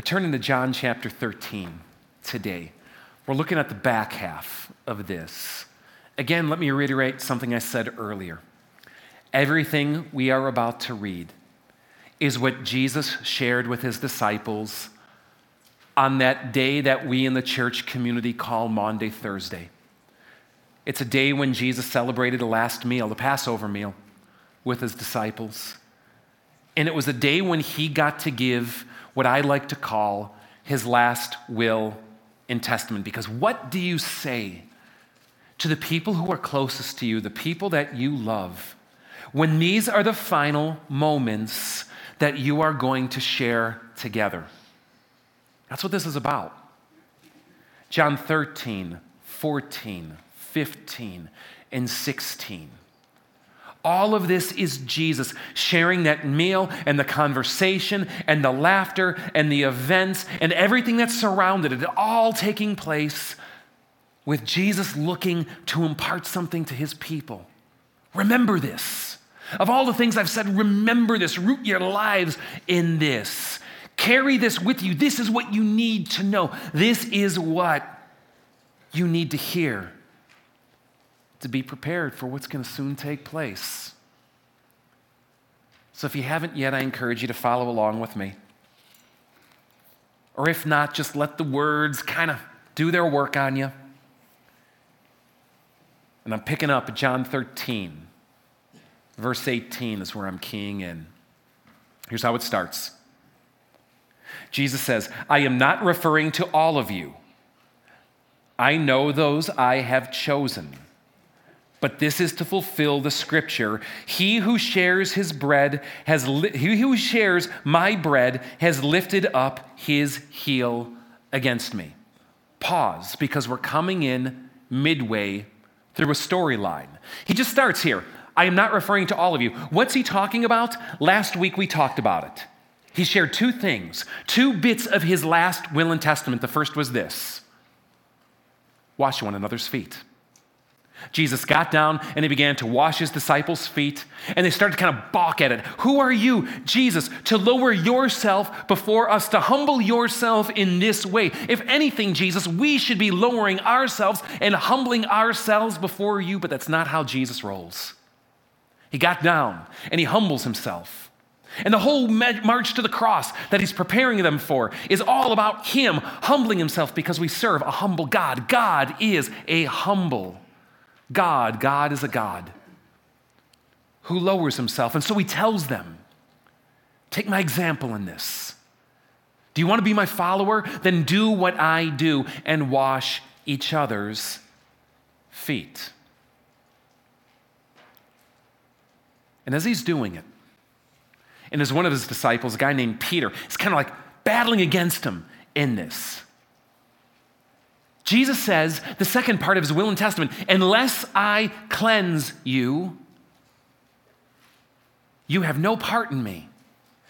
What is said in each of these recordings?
We're turning to John chapter 13 today. We're looking at the back half of this. Again, let me reiterate something I said earlier. Everything we are about to read is what Jesus shared with his disciples on that day that we in the church community call Maundy, Thursday. It's a day when Jesus celebrated the last meal, the Passover meal, with his disciples. And it was a day when he got to give what I like to call his last will and testament. Because what do you say to the people who are closest to you, the people that you love, when these are the final moments that you are going to share together? That's what this is about. John 13, 14, 15, and 16 all of this is Jesus sharing that meal and the conversation and the laughter and the events and everything that surrounded it, all taking place with Jesus looking to impart something to his people. Remember this. Of all the things I've said, remember this. Root your lives in this. Carry this with you. This is what you need to know. This is what you need to hear to be prepared for what's going to soon take place. So if you haven't yet, I encourage you to follow along with me. Or if not, just let the words kind of do their work on you. And I'm picking up John 13, verse 18 is where I'm keying in. Here's how it starts Jesus says, I am not referring to all of you. I know those I have chosen but this is to fulfill the scripture. He who shares his bread has li- he who shares my bread has lifted up his heel against me. Pause because we're coming in midway through a storyline. He just starts here. I am not referring to all of you. What's he talking about? Last week we talked about it. He shared two things, two bits of his last will and testament. The first was this wash one another's feet. Jesus got down and he began to wash his disciples' feet, and they started to kind of balk at it. Who are you, Jesus, to lower yourself before us, to humble yourself in this way? If anything, Jesus, we should be lowering ourselves and humbling ourselves before you, but that's not how Jesus rolls. He got down and he humbles himself. And the whole march to the cross that he's preparing them for is all about him humbling himself because we serve a humble God. God is a humble God, God is a God who lowers himself. And so he tells them, Take my example in this. Do you want to be my follower? Then do what I do and wash each other's feet. And as he's doing it, and as one of his disciples, a guy named Peter, is kind of like battling against him in this. Jesus says, the second part of his will and testament, unless I cleanse you, you have no part in me.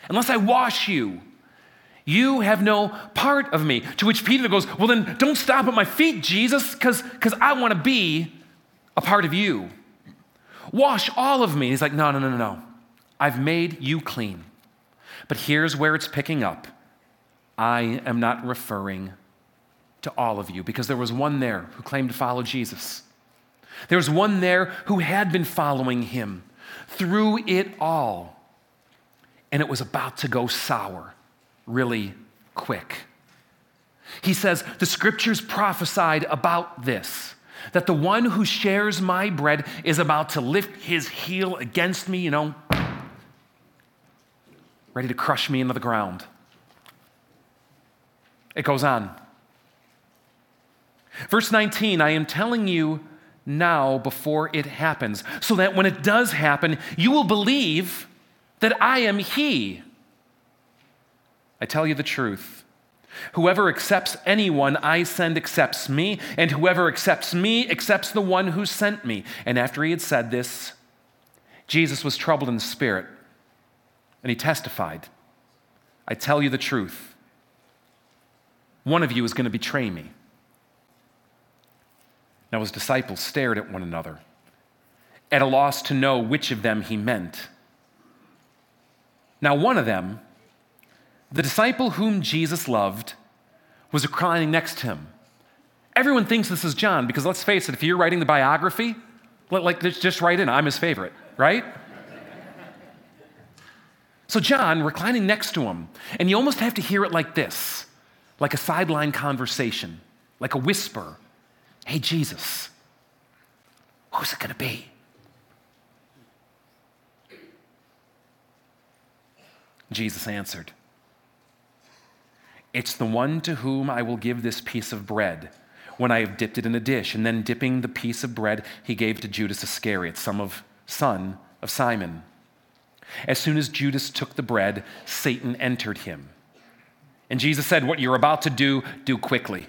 Unless I wash you, you have no part of me. To which Peter goes, Well, then don't stop at my feet, Jesus, because I want to be a part of you. Wash all of me. He's like, No, no, no, no, no. I've made you clean. But here's where it's picking up I am not referring to all of you because there was one there who claimed to follow Jesus. There was one there who had been following him through it all. And it was about to go sour really quick. He says, The scriptures prophesied about this that the one who shares my bread is about to lift his heel against me, you know, ready to crush me into the ground. It goes on. Verse 19, I am telling you now before it happens, so that when it does happen, you will believe that I am He. I tell you the truth. Whoever accepts anyone I send accepts me, and whoever accepts me accepts the one who sent me. And after he had said this, Jesus was troubled in the spirit, and he testified I tell you the truth. One of you is going to betray me. Now his disciples stared at one another, at a loss to know which of them he meant. Now one of them, The disciple whom Jesus loved was reclining next to him. Everyone thinks this is John because let's face it, if you're writing the biography, like just write in, I'm his favorite, right? So John reclining next to him, and you almost have to hear it like this, like a sideline conversation, like a whisper. Hey, Jesus, who's it going to be? Jesus answered, It's the one to whom I will give this piece of bread when I have dipped it in a dish. And then, dipping the piece of bread, he gave to Judas Iscariot, son of, son of Simon. As soon as Judas took the bread, Satan entered him. And Jesus said, What you're about to do, do quickly.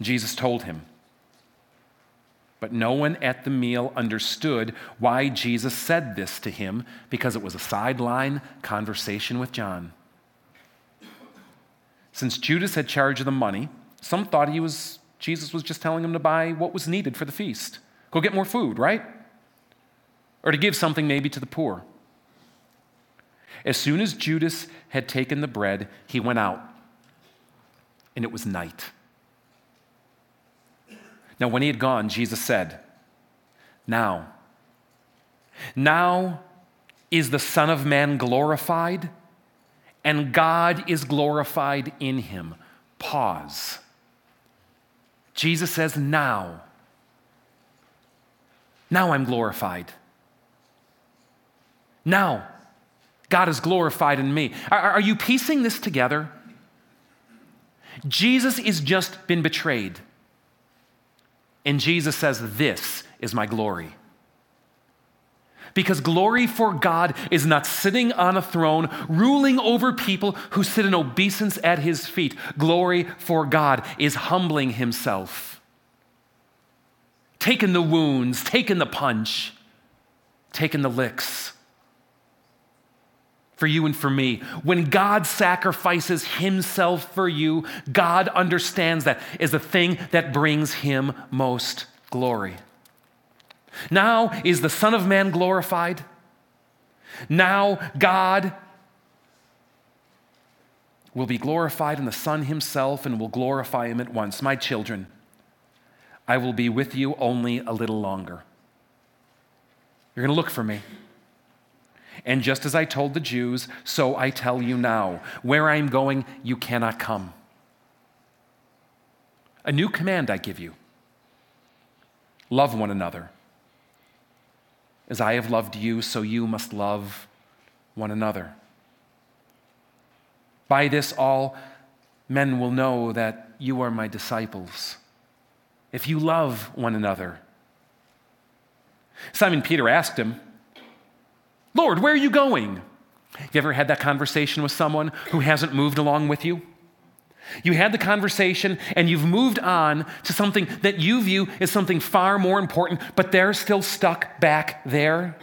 Jesus told him. But no one at the meal understood why Jesus said this to him because it was a sideline conversation with John. Since Judas had charge of the money, some thought he was Jesus was just telling him to buy what was needed for the feast. Go get more food, right? Or to give something maybe to the poor. As soon as Judas had taken the bread, he went out, and it was night. Now, when he had gone, Jesus said, Now, now is the Son of Man glorified, and God is glorified in him. Pause. Jesus says, Now. Now I'm glorified. Now, God is glorified in me. Are, are you piecing this together? Jesus is just been betrayed. And Jesus says, This is my glory. Because glory for God is not sitting on a throne, ruling over people who sit in obeisance at his feet. Glory for God is humbling himself, taking the wounds, taking the punch, taking the licks for you and for me. When God sacrifices himself for you, God understands that is the thing that brings him most glory. Now is the Son of Man glorified. Now God will be glorified in the Son himself and will glorify him at once. My children, I will be with you only a little longer. You're going to look for me. And just as I told the Jews, so I tell you now where I am going, you cannot come. A new command I give you love one another. As I have loved you, so you must love one another. By this, all men will know that you are my disciples, if you love one another. Simon Peter asked him, Lord, where are you going? You ever had that conversation with someone who hasn't moved along with you? You had the conversation and you've moved on to something that you view as something far more important, but they're still stuck back there.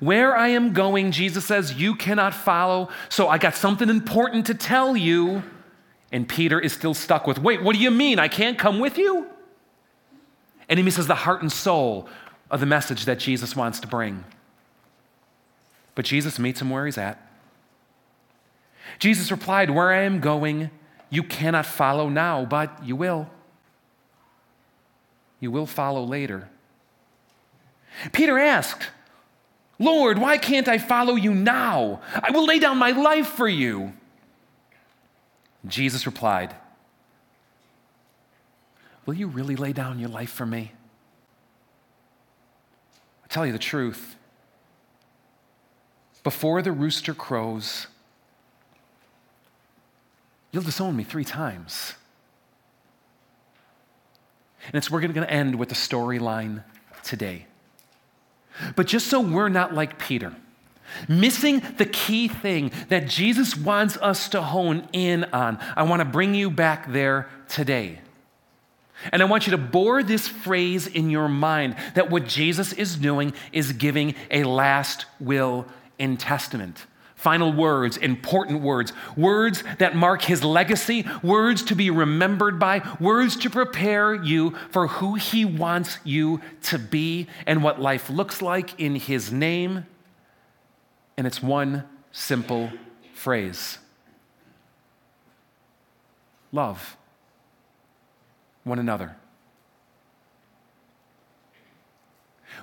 Where I am going, Jesus says, you cannot follow, so I got something important to tell you. And Peter is still stuck with, wait, what do you mean? I can't come with you? And he misses the heart and soul of the message that Jesus wants to bring. But Jesus meets him where he's at. Jesus replied, Where I am going, you cannot follow now, but you will. You will follow later. Peter asked, Lord, why can't I follow you now? I will lay down my life for you. Jesus replied, Will you really lay down your life for me? I tell you the truth. Before the rooster crows, You'll disown me three times. And it's we're going to end with the storyline today. But just so we're not like Peter, missing the key thing that Jesus wants us to hone in on, I want to bring you back there today. And I want you to bore this phrase in your mind that what Jesus is doing is giving a last will in testament final words, important words, words that mark his legacy, words to be remembered by, words to prepare you for who he wants you to be and what life looks like in his name. And it's one simple phrase love one another.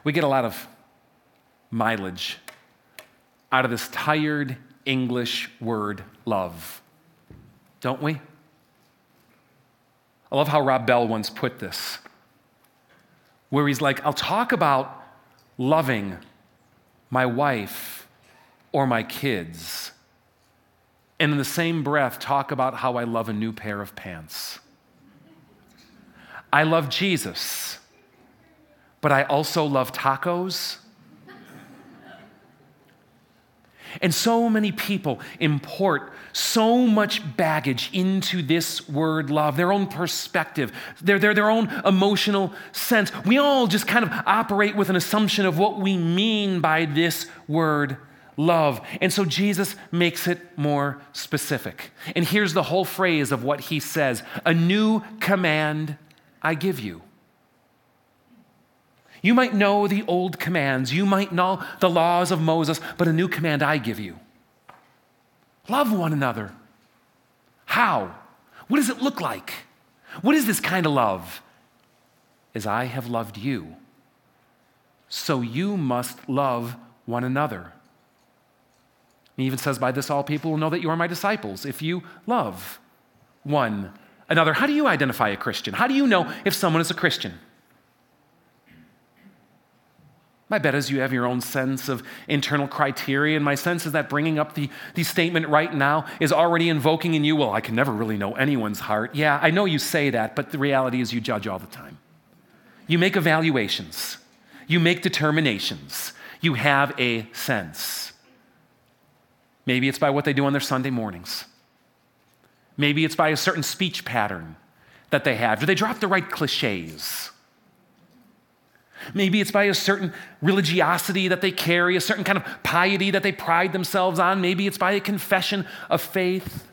We get a lot of mileage out of this tired English word love, don't we? I love how Rob Bell once put this, where he's like, I'll talk about loving my wife or my kids, and in the same breath, talk about how I love a new pair of pants. I love Jesus, but I also love tacos And so many people import so much baggage into this word love, their own perspective, their, their, their own emotional sense. We all just kind of operate with an assumption of what we mean by this word love. And so Jesus makes it more specific. And here's the whole phrase of what he says A new command I give you. You might know the old commands, you might know the laws of Moses, but a new command I give you love one another. How? What does it look like? What is this kind of love? As I have loved you, so you must love one another. He even says, By this all people will know that you are my disciples, if you love one another. How do you identify a Christian? How do you know if someone is a Christian? My bet is you have your own sense of internal criteria, and my sense is that bringing up the, the statement right now is already invoking in you, well, I can never really know anyone's heart. Yeah, I know you say that, but the reality is you judge all the time. You make evaluations, you make determinations, you have a sense. Maybe it's by what they do on their Sunday mornings. Maybe it's by a certain speech pattern that they have. Do they drop the right cliches? Maybe it's by a certain religiosity that they carry, a certain kind of piety that they pride themselves on. Maybe it's by a confession of faith.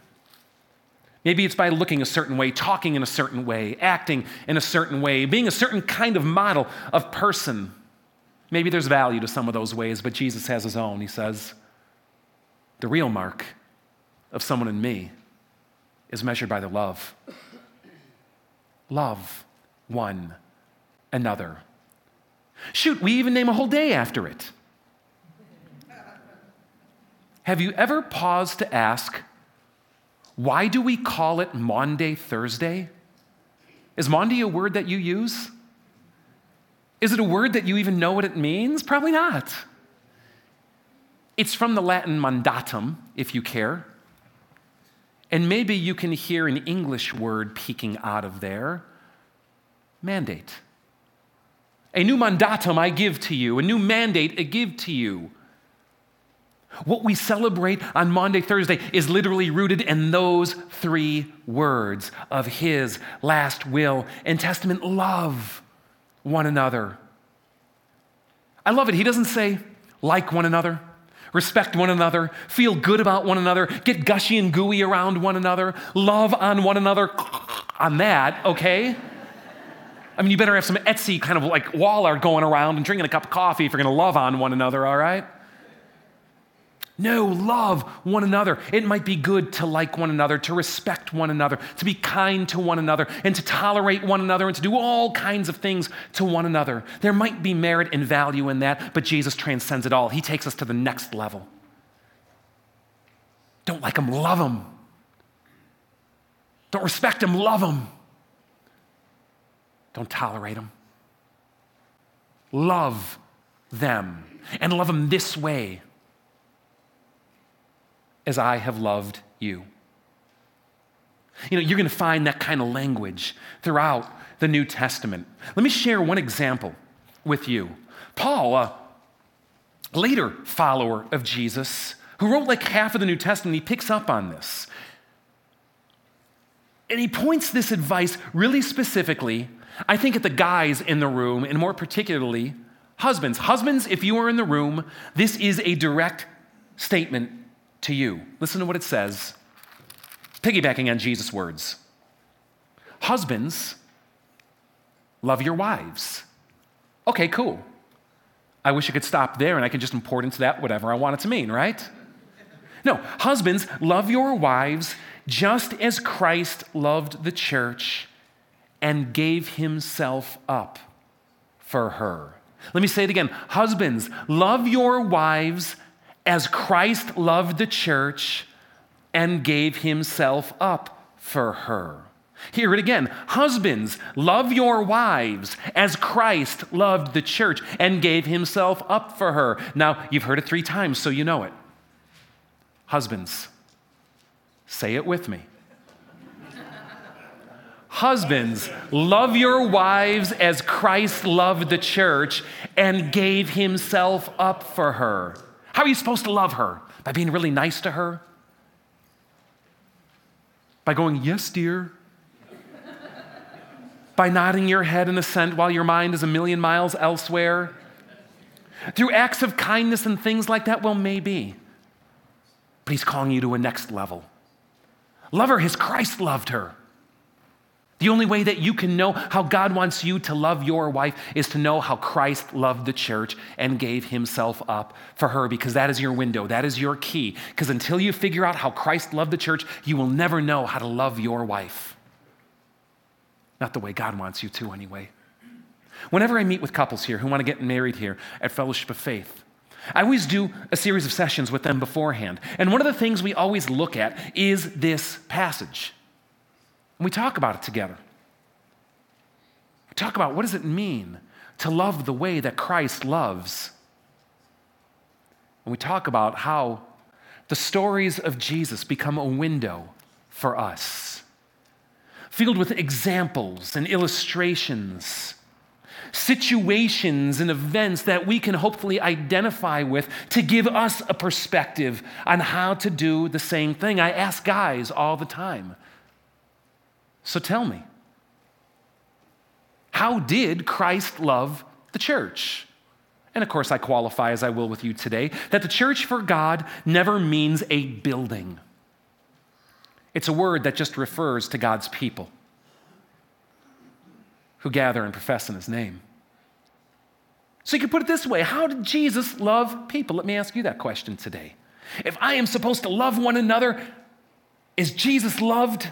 Maybe it's by looking a certain way, talking in a certain way, acting in a certain way, being a certain kind of model of person. Maybe there's value to some of those ways, but Jesus has his own. He says, the real mark of someone in me is measured by the love. Love one another. Shoot, we even name a whole day after it. Have you ever paused to ask, why do we call it Maundy Thursday? Is Maundy a word that you use? Is it a word that you even know what it means? Probably not. It's from the Latin mandatum, if you care. And maybe you can hear an English word peeking out of there mandate. A new mandatum I give to you, a new mandate I give to you. What we celebrate on Maundy, Thursday is literally rooted in those three words of His last will and testament love one another. I love it. He doesn't say like one another, respect one another, feel good about one another, get gushy and gooey around one another, love on one another on that, okay? I mean, you better have some Etsy kind of like wall art going around and drinking a cup of coffee if you're going to love on one another, all right? No, love one another. It might be good to like one another, to respect one another, to be kind to one another, and to tolerate one another, and to do all kinds of things to one another. There might be merit and value in that, but Jesus transcends it all. He takes us to the next level. Don't like them, love them. Don't respect them, love them. Don't tolerate them. Love them and love them this way as I have loved you. You know, you're going to find that kind of language throughout the New Testament. Let me share one example with you. Paul, a later follower of Jesus, who wrote like half of the New Testament, he picks up on this. And he points this advice really specifically I think at the guys in the room, and more particularly, husbands. Husbands, if you are in the room, this is a direct statement to you. Listen to what it says, piggybacking on Jesus' words. Husbands, love your wives. Okay, cool. I wish I could stop there and I could just import into that whatever I want it to mean, right? No, husbands, love your wives just as Christ loved the church and gave himself up for her. Let me say it again. Husbands, love your wives as Christ loved the church and gave himself up for her. Hear it again. Husbands, love your wives as Christ loved the church and gave himself up for her. Now, you've heard it three times, so you know it. Husbands, say it with me. Husbands, love your wives as Christ loved the church and gave himself up for her. How are you supposed to love her? By being really nice to her? By going, Yes, dear. By nodding your head in assent while your mind is a million miles elsewhere? Through acts of kindness and things like that? Well, maybe. But he's calling you to a next level. Love her as Christ loved her. The only way that you can know how God wants you to love your wife is to know how Christ loved the church and gave himself up for her because that is your window. That is your key. Because until you figure out how Christ loved the church, you will never know how to love your wife. Not the way God wants you to, anyway. Whenever I meet with couples here who want to get married here at Fellowship of Faith, I always do a series of sessions with them beforehand. And one of the things we always look at is this passage. And we talk about it together. We talk about what does it mean to love the way that Christ loves. And we talk about how the stories of Jesus become a window for us, filled with examples and illustrations, situations and events that we can hopefully identify with to give us a perspective on how to do the same thing. I ask guys all the time so tell me, how did Christ love the church? And of course, I qualify, as I will with you today, that the church for God never means a building. It's a word that just refers to God's people who gather and profess in his name. So you can put it this way How did Jesus love people? Let me ask you that question today. If I am supposed to love one another, is Jesus loved?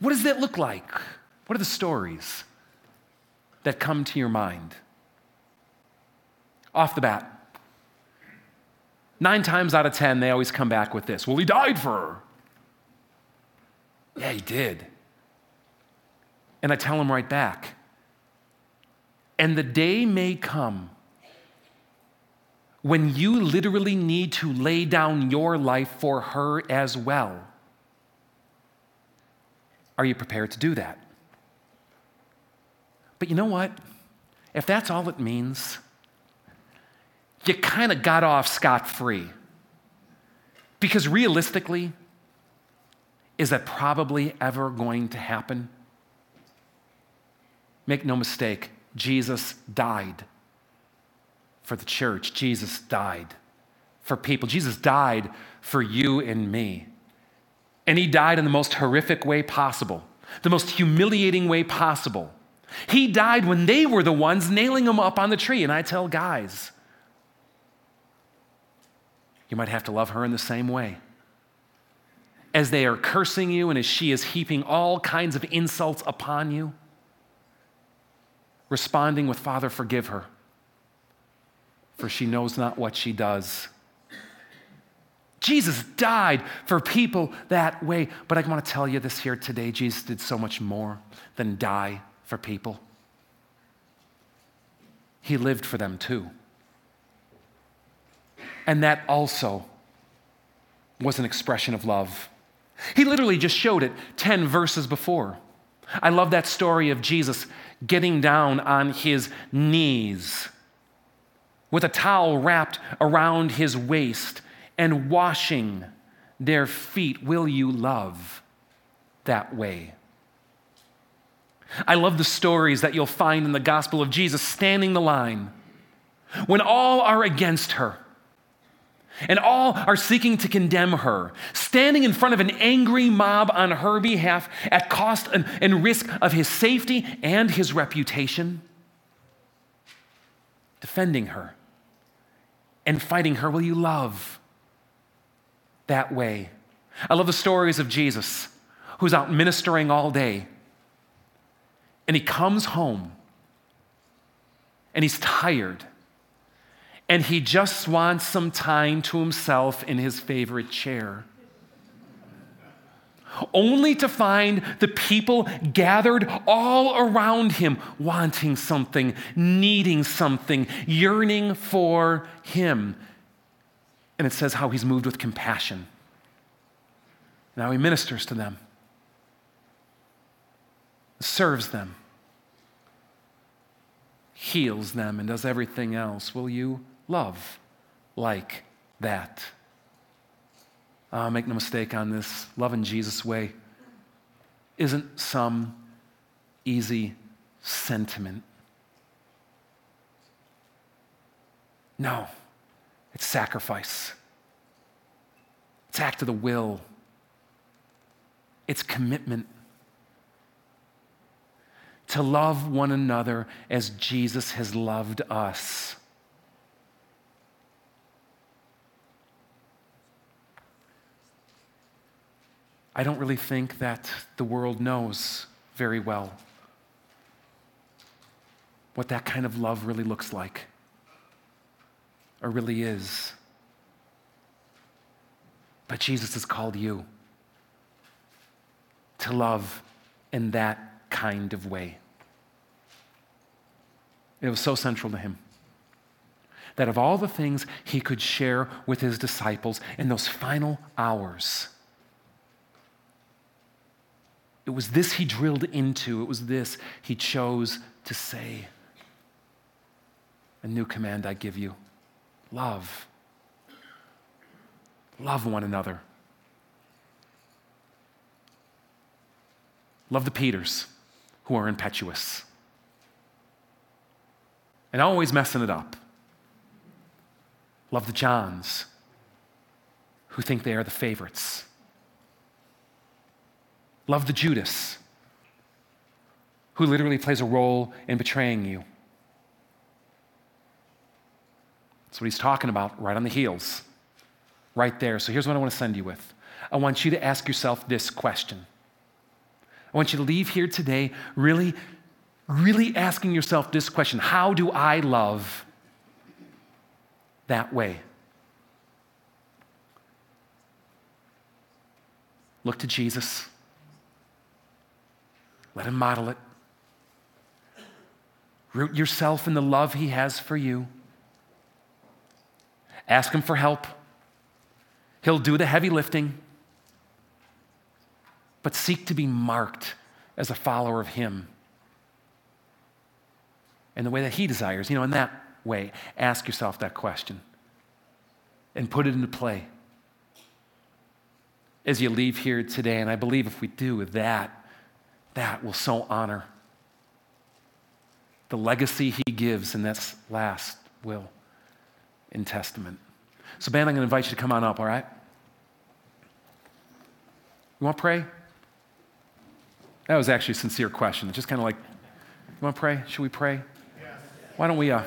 What does that look like? What are the stories that come to your mind? Off the bat, nine times out of ten, they always come back with this Well, he died for her. Yeah, he did. And I tell him right back. And the day may come when you literally need to lay down your life for her as well. Are you prepared to do that? But you know what? If that's all it means, you kind of got off scot free. Because realistically, is that probably ever going to happen? Make no mistake, Jesus died for the church. Jesus died for people. Jesus died for you and me. And he died in the most horrific way possible, the most humiliating way possible. He died when they were the ones nailing him up on the tree. And I tell guys, you might have to love her in the same way. As they are cursing you and as she is heaping all kinds of insults upon you, responding with, Father, forgive her, for she knows not what she does. Jesus died for people that way. But I want to tell you this here today Jesus did so much more than die for people, He lived for them too. And that also was an expression of love. He literally just showed it 10 verses before. I love that story of Jesus getting down on his knees with a towel wrapped around his waist and washing their feet. Will you love that way? I love the stories that you'll find in the gospel of Jesus standing the line when all are against her and all are seeking to condemn her, standing in front of an angry mob on her behalf at cost and, and risk of his safety and his reputation, defending her and fighting her. Will you love that way. I love the stories of Jesus, who's out ministering all day, and he comes home and he's tired and he just wants some time to himself in his favorite chair. Only to find the people gathered all around him, wanting something, needing something, yearning for him. And it says how he's moved with compassion. Now he ministers to them, serves them heals them and does everything else. Will you love like that? Uh, make no mistake on this. Loving Jesus' way isn't some easy sentiment. No, it's sacrifice. It's act of the will. It's commitment to love one another as Jesus has loved us. I don't really think that the world knows very well what that kind of love really looks like or really is. But Jesus has called you to love in that kind of way. It was so central to him that of all the things he could share with his disciples in those final hours, it was this he drilled into, it was this he chose to say. A new command I give you love. Love one another. Love the Peters who are impetuous and always messing it up. Love the Johns who think they are the favorites. Love the Judas who literally plays a role in betraying you. That's what he's talking about right on the heels, right there. So here's what I want to send you with I want you to ask yourself this question. I want you to leave here today really, really asking yourself this question How do I love that way? Look to Jesus. Let him model it. Root yourself in the love he has for you. Ask him for help. He'll do the heavy lifting but seek to be marked as a follower of Him in the way that He desires. You know, in that way, ask yourself that question and put it into play as you leave here today. And I believe if we do that, that will so honor the legacy He gives in this last will and testament. So, Ben, I'm going to invite you to come on up, all right? You want to pray? That was actually a sincere question. Just kind of like, you want to pray? Should we pray? Why don't we, uh,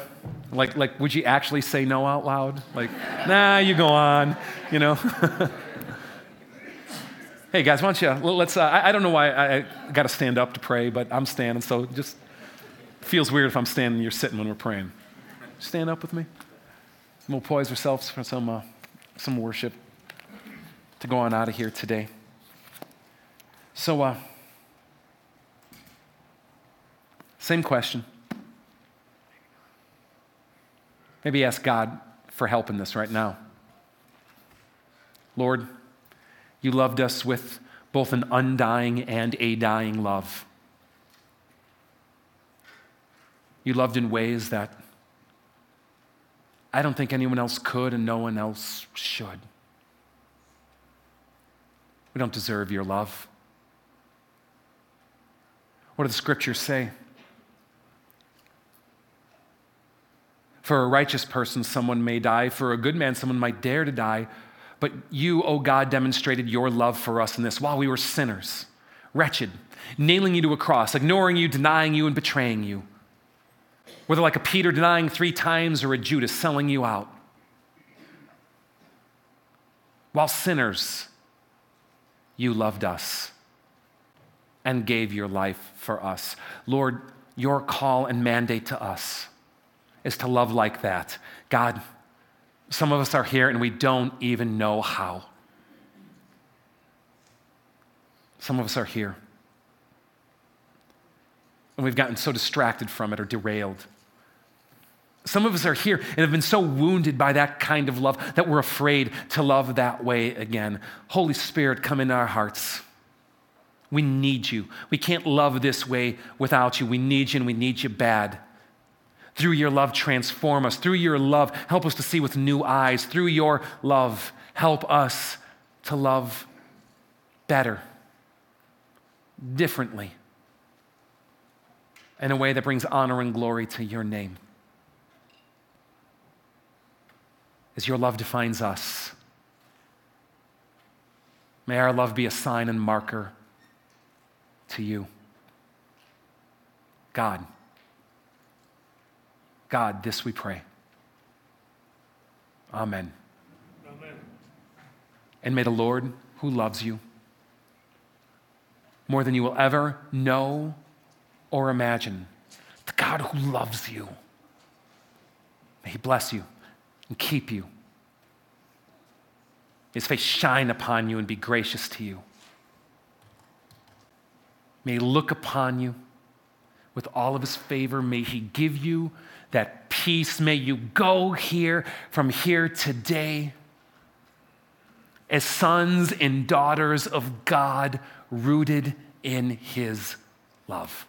like, like, would you actually say no out loud? Like, nah, you go on, you know? hey, guys, why don't you, let's, uh, I, I, don't know why I, I got to stand up to pray, but I'm standing, so just feels weird if I'm standing and you're sitting when we're praying. Stand up with me. And we'll poise ourselves for some, uh, some worship to go on out of here today. So, uh, same question. Maybe ask God for help in this right now. Lord, you loved us with both an undying and a dying love. You loved in ways that I don't think anyone else could and no one else should. We don't deserve your love. What do the scriptures say? For a righteous person, someone may die. For a good man, someone might dare to die. But you, O oh God, demonstrated your love for us in this while we were sinners, wretched, nailing you to a cross, ignoring you, denying you, and betraying you. Whether like a Peter denying three times or a Judas selling you out. while sinners, you loved us and gave your life for us. Lord, your call and mandate to us is to love like that. God, some of us are here and we don't even know how. Some of us are here and we've gotten so distracted from it or derailed. Some of us are here and have been so wounded by that kind of love that we're afraid to love that way again. Holy Spirit, come into our hearts. We need you. We can't love this way without you. We need you and we need you bad. Through your love, transform us. Through your love, help us to see with new eyes. Through your love, help us to love better, differently, in a way that brings honor and glory to your name. As your love defines us, may our love be a sign and marker to you. God. God, this we pray. Amen. Amen. And may the Lord, who loves you more than you will ever know or imagine, the God who loves you, may He bless you and keep you. May His face shine upon you and be gracious to you. May He look upon you with all of His favor. May He give you that peace. May you go here from here today as sons and daughters of God rooted in His love.